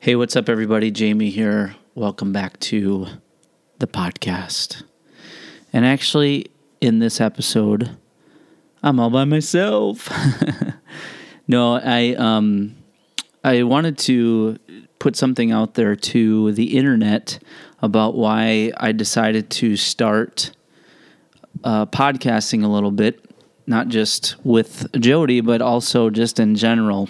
Hey, what's up, everybody? Jamie here. Welcome back to the podcast. And actually, in this episode, I'm all by myself. no, I um, I wanted to put something out there to the internet about why I decided to start uh, podcasting a little bit, not just with Jody, but also just in general.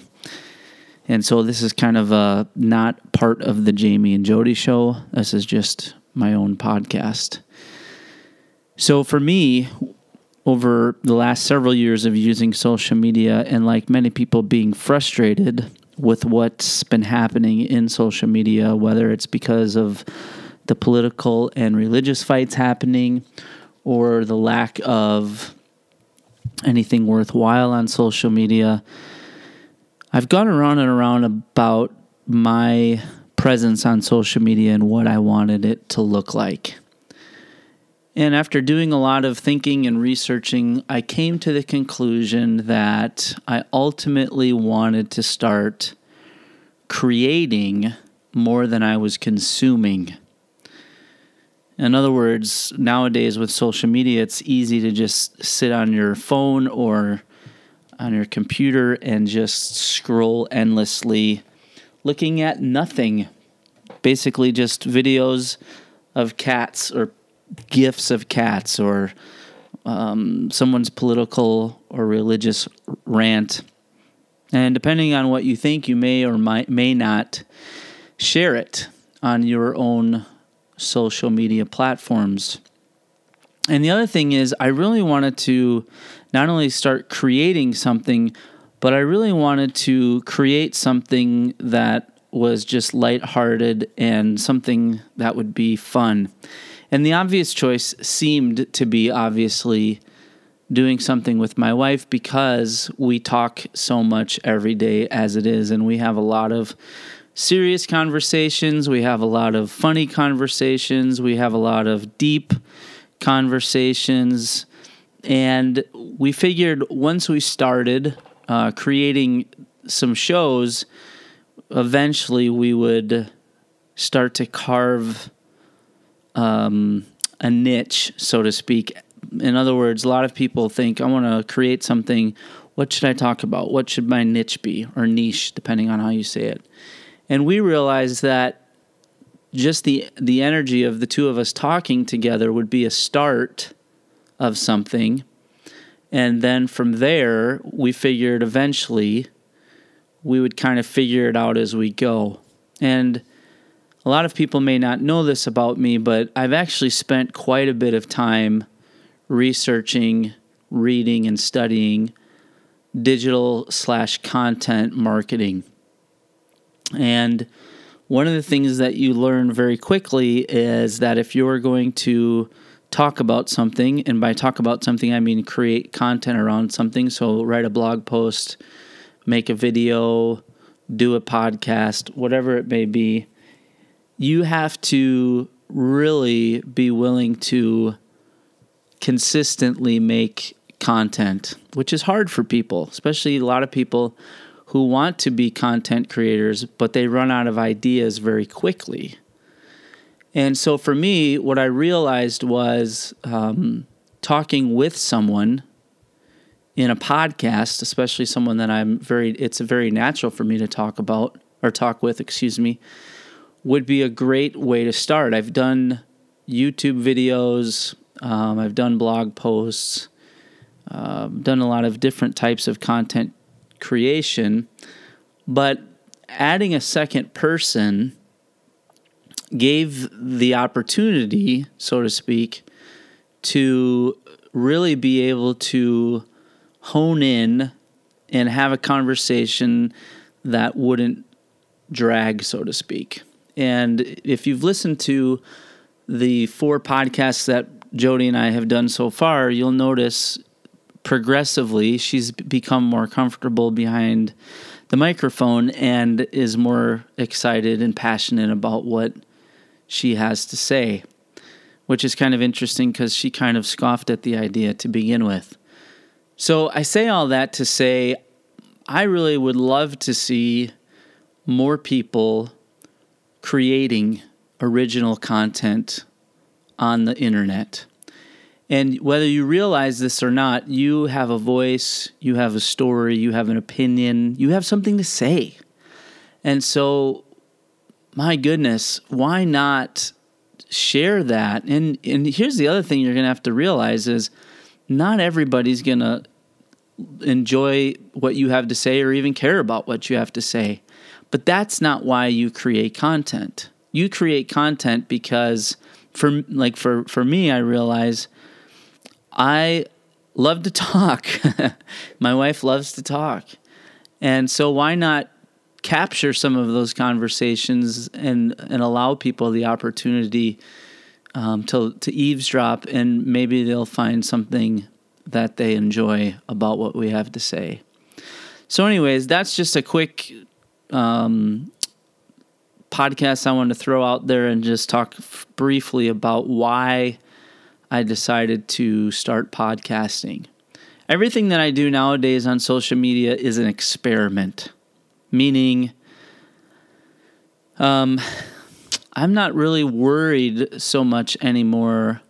And so this is kind of a not part of the Jamie and Jody show. This is just my own podcast. So for me, over the last several years of using social media, and like many people being frustrated with what's been happening in social media, whether it's because of the political and religious fights happening or the lack of anything worthwhile on social media. I've gone around and around about my presence on social media and what I wanted it to look like. And after doing a lot of thinking and researching, I came to the conclusion that I ultimately wanted to start creating more than I was consuming. In other words, nowadays with social media, it's easy to just sit on your phone or on your computer and just scroll endlessly, looking at nothing. Basically, just videos of cats or gifs of cats or um, someone's political or religious rant. And depending on what you think, you may or might, may not share it on your own social media platforms. And the other thing is, I really wanted to not only start creating something, but I really wanted to create something that was just lighthearted and something that would be fun. And the obvious choice seemed to be obviously doing something with my wife because we talk so much every day as it is, and we have a lot of serious conversations, we have a lot of funny conversations, we have a lot of deep conversations. And we figured once we started uh, creating some shows, eventually we would start to carve um, a niche, so to speak. In other words, a lot of people think, I want to create something. What should I talk about? What should my niche be, or niche, depending on how you say it? And we realized that just the the energy of the two of us talking together would be a start of something. And then from there, we figured eventually we would kind of figure it out as we go. And a lot of people may not know this about me, but I've actually spent quite a bit of time researching, reading, and studying digital slash content marketing. And one of the things that you learn very quickly is that if you're going to talk about something, and by talk about something, I mean create content around something, so write a blog post, make a video, do a podcast, whatever it may be. You have to really be willing to consistently make content, which is hard for people, especially a lot of people who want to be content creators, but they run out of ideas very quickly. And so for me, what I realized was um, talking with someone in a podcast, especially someone that I'm very, it's very natural for me to talk about or talk with, excuse me, would be a great way to start. I've done YouTube videos, um, I've done blog posts, uh, done a lot of different types of content creation, but adding a second person gave the opportunity, so to speak, to really be able to hone in and have a conversation that wouldn't drag, so to speak. And if you've listened to the four podcasts that Jody and I have done so far, you'll notice progressively she's become more comfortable behind the microphone and is more excited and passionate about what she has to say, which is kind of interesting because she kind of scoffed at the idea to begin with. So I say all that to say I really would love to see more people creating original content on the internet. And whether you realize this or not, you have a voice, you have a story, you have an opinion, you have something to say. And so, my goodness, why not share that? And and here's the other thing you're going to have to realize is not everybody's going to enjoy what you have to say or even care about what you have to say. But that's not why you create content. You create content because for like for for me I realize I love to talk. My wife loves to talk. And so why not capture some of those conversations and and allow people the opportunity um, to to eavesdrop and maybe they'll find something that they enjoy about what we have to say. So, anyways, that's just a quick um, podcast I want to throw out there and just talk f- briefly about why I decided to start podcasting. Everything that I do nowadays on social media is an experiment, meaning um, I'm not really worried so much anymore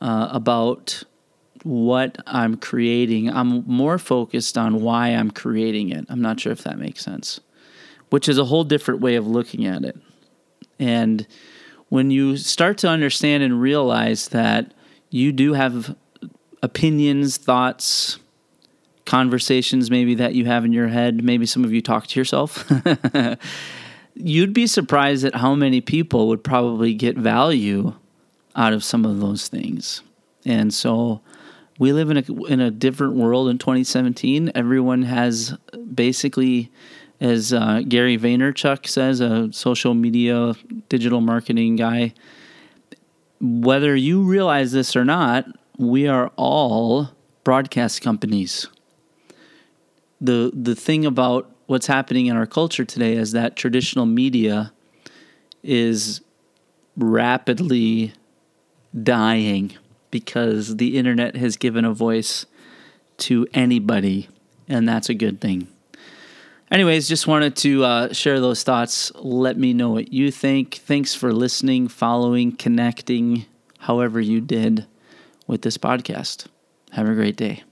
uh, about what I'm creating. I'm more focused on why I'm creating it. I'm not sure if that makes sense, which is a whole different way of looking at it. And when you start to understand and realize that you do have opinions, thoughts, conversations maybe that you have in your head, maybe some of you talk to yourself. You'd be surprised at how many people would probably get value out of some of those things. And so we live in a in a different world in 2017. Everyone has basically, as uh, Gary Vaynerchuk says, a social media digital marketing guy. Whether you realize this or not, we are all broadcast companies. the The thing about what's happening in our culture today is that traditional media is rapidly dying because the internet has given a voice to anybody, and that's a good thing. Anyways, just wanted to uh, share those thoughts. Let me know what you think. Thanks for listening, following, connecting, however you did with this podcast. Have a great day.